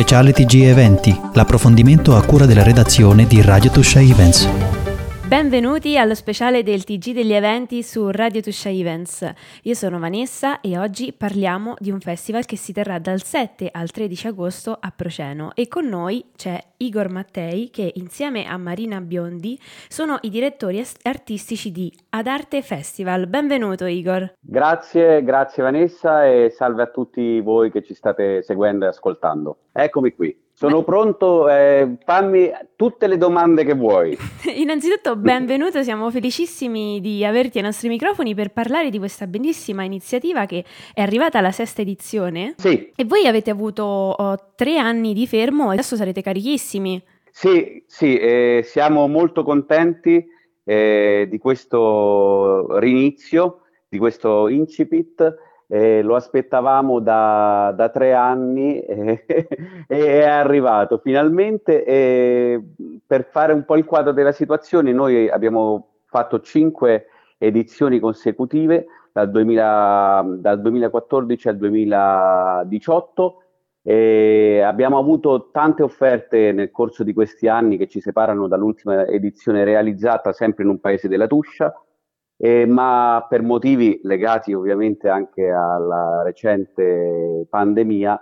speciale TG Eventi, l'approfondimento a cura della redazione di Radio Tuscia Events. Benvenuti allo speciale del TG degli eventi su Radio Tuscia Events. Io sono Vanessa e oggi parliamo di un festival che si terrà dal 7 al 13 agosto a Proceno e con noi c'è Igor Mattei che insieme a Marina Biondi sono i direttori artistici di Ad Arte Festival. Benvenuto Igor. Grazie, grazie Vanessa e salve a tutti voi che ci state seguendo e ascoltando. Eccomi qui. Sono pronto, eh, fammi tutte le domande che vuoi. Innanzitutto benvenuto, siamo felicissimi di averti ai nostri microfoni per parlare di questa bellissima iniziativa che è arrivata alla sesta edizione. Sì. E voi avete avuto oh, tre anni di fermo e adesso sarete carichissimi. Sì, sì, eh, siamo molto contenti eh, di questo rinizio, di questo incipit eh, lo aspettavamo da, da tre anni eh, e è arrivato finalmente. Eh, per fare un po' il quadro della situazione, noi abbiamo fatto cinque edizioni consecutive dal, 2000, dal 2014 al 2018. E abbiamo avuto tante offerte nel corso di questi anni che ci separano dall'ultima edizione realizzata sempre in un paese della Tuscia eh, ma per motivi legati ovviamente anche alla recente pandemia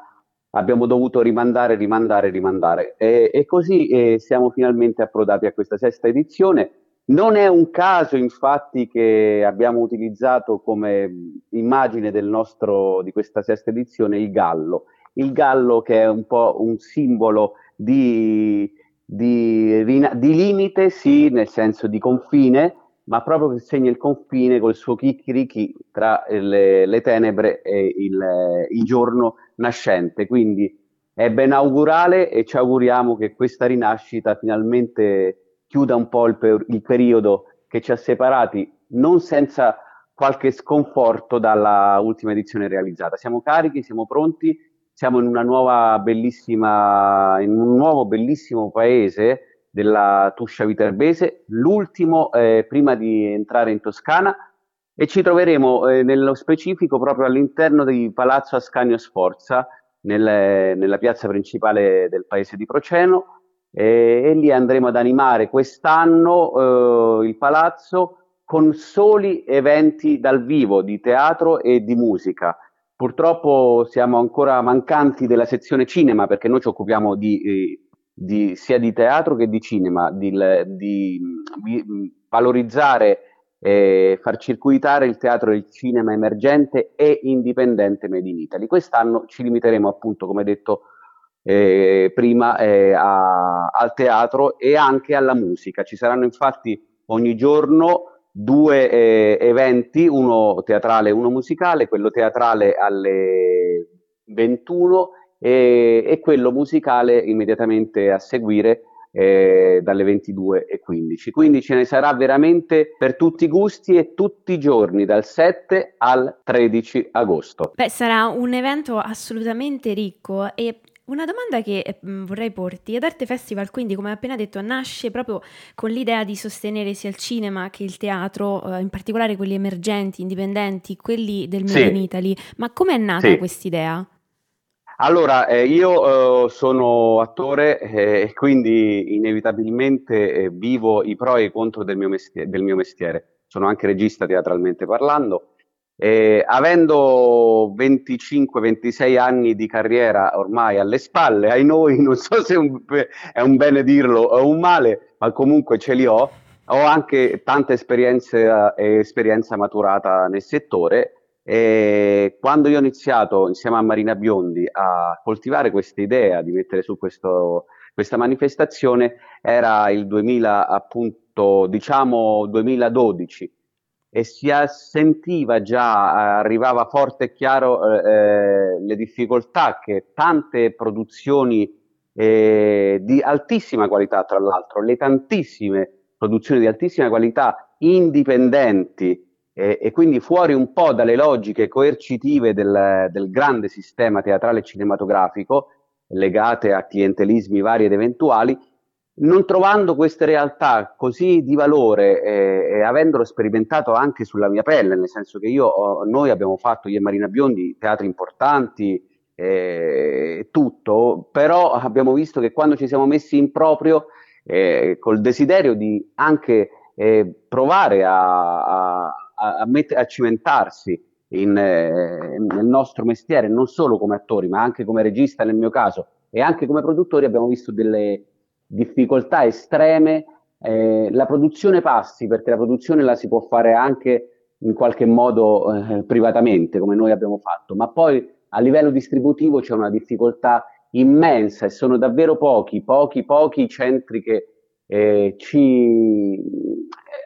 abbiamo dovuto rimandare, rimandare, rimandare e, e così eh, siamo finalmente approdati a questa sesta edizione. Non è un caso infatti che abbiamo utilizzato come immagine nostro, di questa sesta edizione il gallo, il gallo che è un po' un simbolo di, di, di limite, sì, nel senso di confine, ma proprio che segna il confine col suo chicchirichi tra le, le tenebre e il, il, giorno nascente. Quindi è ben augurale e ci auguriamo che questa rinascita finalmente chiuda un po' il, per, il periodo che ci ha separati, non senza qualche sconforto dalla ultima edizione realizzata. Siamo carichi, siamo pronti, siamo in una nuova bellissima, in un nuovo bellissimo paese della Tuscia Viterbese, l'ultimo eh, prima di entrare in Toscana e ci troveremo eh, nello specifico proprio all'interno di Palazzo Ascanio Sforza, nel, nella piazza principale del paese di Proceno e, e lì andremo ad animare quest'anno eh, il palazzo con soli eventi dal vivo di teatro e di musica. Purtroppo siamo ancora mancanti della sezione cinema perché noi ci occupiamo di eh, di, sia di teatro che di cinema, di, di, di valorizzare e far circuitare il teatro e il cinema emergente e indipendente made in Italy. Quest'anno ci limiteremo appunto, come detto eh, prima, eh, a, al teatro e anche alla musica. Ci saranno infatti ogni giorno due eh, eventi, uno teatrale e uno musicale, quello teatrale alle 21 e, e quello musicale immediatamente a seguire eh, dalle 22 e 15. Quindi ce ne sarà veramente per tutti i gusti e tutti i giorni, dal 7 al 13 agosto. Beh, sarà un evento assolutamente ricco e una domanda che mh, vorrei porti, Ad Arte Festival quindi come appena detto nasce proprio con l'idea di sostenere sia il cinema che il teatro, eh, in particolare quelli emergenti, indipendenti, quelli del Made sì. in Italy, ma come è nata sì. quest'idea? Allora, eh, io eh, sono attore eh, e quindi inevitabilmente eh, vivo i pro e i contro del mio, mestiere, del mio mestiere. Sono anche regista teatralmente parlando. avendo 25-26 anni di carriera ormai alle spalle, ai noi, non so se è un, è un bene dirlo o un male, ma comunque ce li ho. Ho anche tanta esperienza e esperienza maturata nel settore e quando io ho iniziato insieme a Marina Biondi a coltivare questa idea di mettere su questo, questa manifestazione era il 2000, appunto, diciamo 2012 e si sentiva già, arrivava forte e chiaro eh, eh, le difficoltà che tante produzioni eh, di altissima qualità, tra l'altro, le tantissime produzioni di altissima qualità indipendenti e, e quindi fuori un po' dalle logiche coercitive del, del grande sistema teatrale cinematografico legate a clientelismi vari ed eventuali, non trovando queste realtà così di valore eh, e avendolo sperimentato anche sulla mia pelle, nel senso che io, noi abbiamo fatto, io e Marina Biondi, teatri importanti, eh, tutto, però abbiamo visto che quando ci siamo messi in proprio eh, col desiderio di anche provare a, a, a, met- a cimentarsi in, eh, nel nostro mestiere, non solo come attori, ma anche come regista nel mio caso, e anche come produttori abbiamo visto delle difficoltà estreme. Eh, la produzione passi, perché la produzione la si può fare anche in qualche modo eh, privatamente, come noi abbiamo fatto, ma poi a livello distributivo c'è una difficoltà immensa e sono davvero pochi, pochi, pochi i centri che eh, ci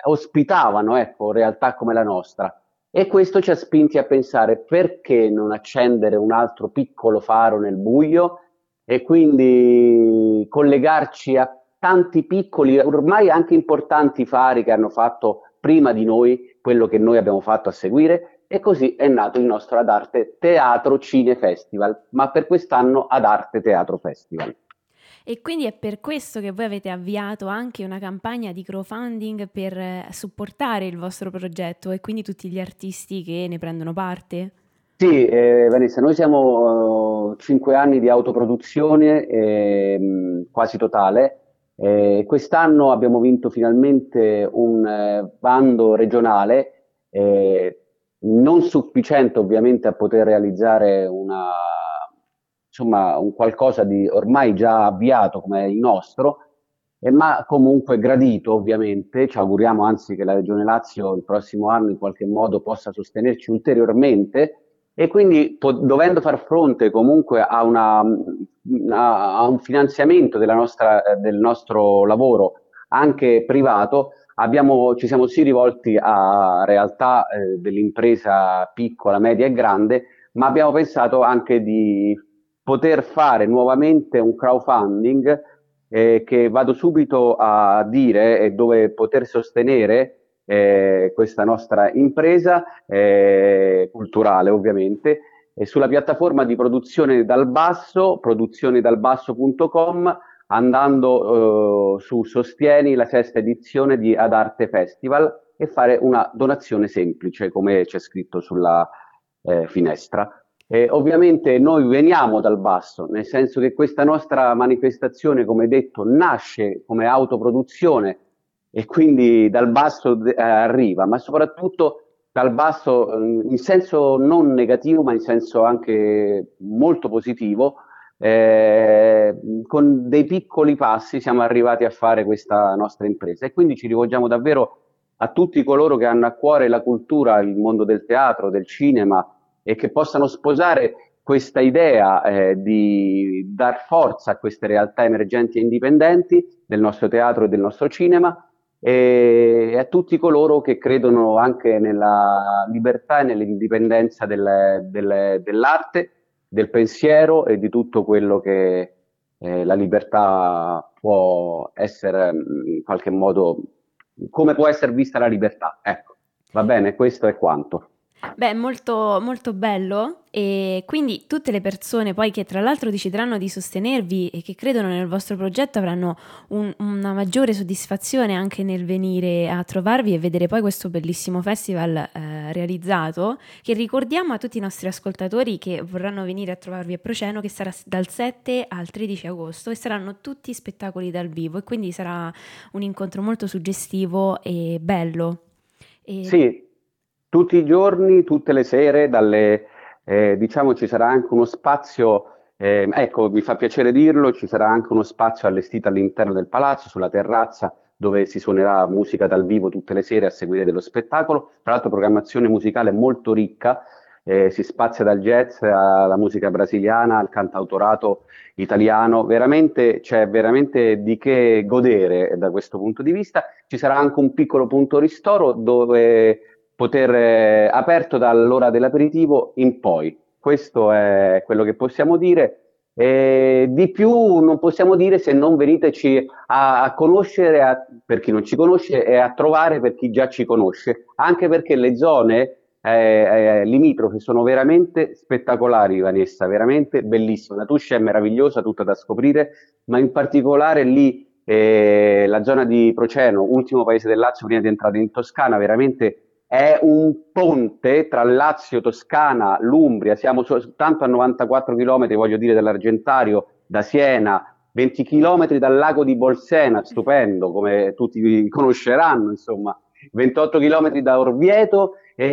ospitavano, ecco, realtà come la nostra. E questo ci ha spinti a pensare perché non accendere un altro piccolo faro nel buio e quindi collegarci a tanti piccoli, ormai anche importanti fari che hanno fatto prima di noi quello che noi abbiamo fatto a seguire e così è nato il nostro Ad Arte Teatro Cine Festival, ma per quest'anno Ad Arte Teatro Festival. E quindi è per questo che voi avete avviato anche una campagna di crowdfunding per eh, supportare il vostro progetto e quindi tutti gli artisti che ne prendono parte? Sì, eh, Vanessa, noi siamo uh, cinque anni di autoproduzione eh, quasi totale. Eh, quest'anno abbiamo vinto finalmente un eh, bando regionale, eh, non sufficiente ovviamente a poter realizzare una, insomma, un qualcosa di ormai già avviato come il nostro, eh, ma comunque gradito ovviamente. Ci auguriamo anzi che la Regione Lazio il prossimo anno in qualche modo possa sostenerci ulteriormente e quindi po- dovendo far fronte comunque a, una, a, a un finanziamento nostra, eh, del nostro lavoro anche privato, abbiamo, ci siamo sì rivolti a realtà eh, dell'impresa piccola, media e grande, ma abbiamo pensato anche di poter fare nuovamente un crowdfunding eh, che vado subito a dire e dove poter sostenere eh, questa nostra impresa eh, culturale ovviamente e sulla piattaforma di produzione dal basso, produzionedalbasso.com andando eh, su Sostieni la sesta edizione di Ad Arte Festival e fare una donazione semplice come c'è scritto sulla eh, finestra. E ovviamente noi veniamo dal basso, nel senso che questa nostra manifestazione, come detto, nasce come autoproduzione e quindi dal basso eh, arriva, ma soprattutto dal basso eh, in senso non negativo, ma in senso anche molto positivo. Eh, con dei piccoli passi siamo arrivati a fare questa nostra impresa e quindi ci rivolgiamo davvero a tutti coloro che hanno a cuore la cultura, il mondo del teatro, del cinema e che possano sposare questa idea eh, di dar forza a queste realtà emergenti e indipendenti del nostro teatro e del nostro cinema e a tutti coloro che credono anche nella libertà e nell'indipendenza del, del, dell'arte, del pensiero e di tutto quello che eh, la libertà può essere mm, in qualche modo, come può essere vista la libertà. Ecco, va bene, questo è quanto. Beh, molto, molto bello e quindi tutte le persone poi che tra l'altro decideranno di sostenervi e che credono nel vostro progetto avranno un, una maggiore soddisfazione anche nel venire a trovarvi e vedere poi questo bellissimo festival eh, realizzato che ricordiamo a tutti i nostri ascoltatori che vorranno venire a trovarvi a Proceno che sarà dal 7 al 13 agosto e saranno tutti spettacoli dal vivo e quindi sarà un incontro molto suggestivo e bello. E... Sì, tutti i giorni, tutte le sere, dalle, eh, diciamo ci sarà anche uno spazio, eh, ecco, mi fa piacere dirlo, ci sarà anche uno spazio allestito all'interno del palazzo, sulla terrazza, dove si suonerà musica dal vivo tutte le sere a seguire dello spettacolo. Tra l'altro programmazione musicale molto ricca, eh, si spazia dal jazz alla musica brasiliana, al cantautorato italiano, veramente c'è veramente di che godere da questo punto di vista. Ci sarà anche un piccolo punto ristoro dove poter eh, aperto dall'ora dell'aperitivo in poi. Questo è quello che possiamo dire. E di più non possiamo dire se non veniteci a, a conoscere a, per chi non ci conosce e a trovare per chi già ci conosce, anche perché le zone eh, eh, limitrofe sono veramente spettacolari, Vanessa, veramente bellissime. La Tuscia è meravigliosa, tutta da scoprire, ma in particolare lì eh, la zona di Proceno, ultimo paese del Lazio prima di entrare in Toscana, veramente è un ponte tra Lazio, Toscana, l'Umbria, siamo soltanto a 94 km, voglio dire, dall'Argentario, da Siena, 20 km dal lago di Bolsena, stupendo, come tutti conosceranno, insomma, 28 km da Orvieto e,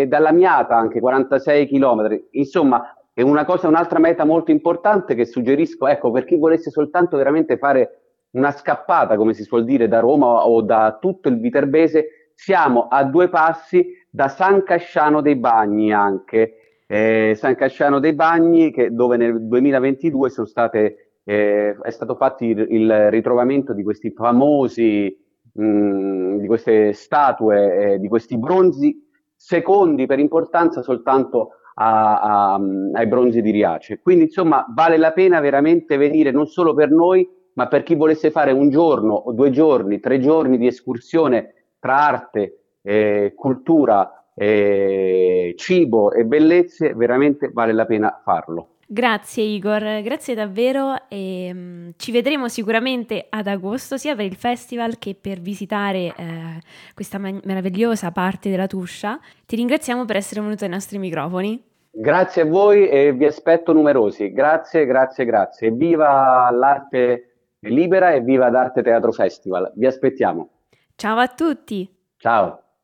e dalla Miata anche 46 km. Insomma, è una cosa, un'altra meta molto importante che suggerisco, ecco, per chi volesse soltanto veramente fare una scappata, come si suol dire, da Roma o da tutto il Viterbese, siamo a due passi da San Casciano dei Bagni anche. Eh, San Casciano dei Bagni, che, dove nel 2022 sono state, eh, è stato fatto il, il, ritrovamento di questi famosi, mh, di queste statue, eh, di questi bronzi, secondi per importanza soltanto a, a, ai bronzi di Riace. Quindi insomma vale la pena veramente venire non solo per noi, ma per chi volesse fare un giorno due giorni, tre giorni di escursione tra arte, eh, cultura, eh, cibo e bellezze, veramente vale la pena farlo. Grazie Igor, grazie davvero e um, ci vedremo sicuramente ad agosto sia per il festival che per visitare eh, questa ma- meravigliosa parte della Tuscia. Ti ringraziamo per essere venuto ai nostri microfoni. Grazie a voi e vi aspetto numerosi. Grazie, grazie, grazie. Viva l'arte libera e viva l'Arte Teatro Festival. Vi aspettiamo. Ciao a tutti. Ciao.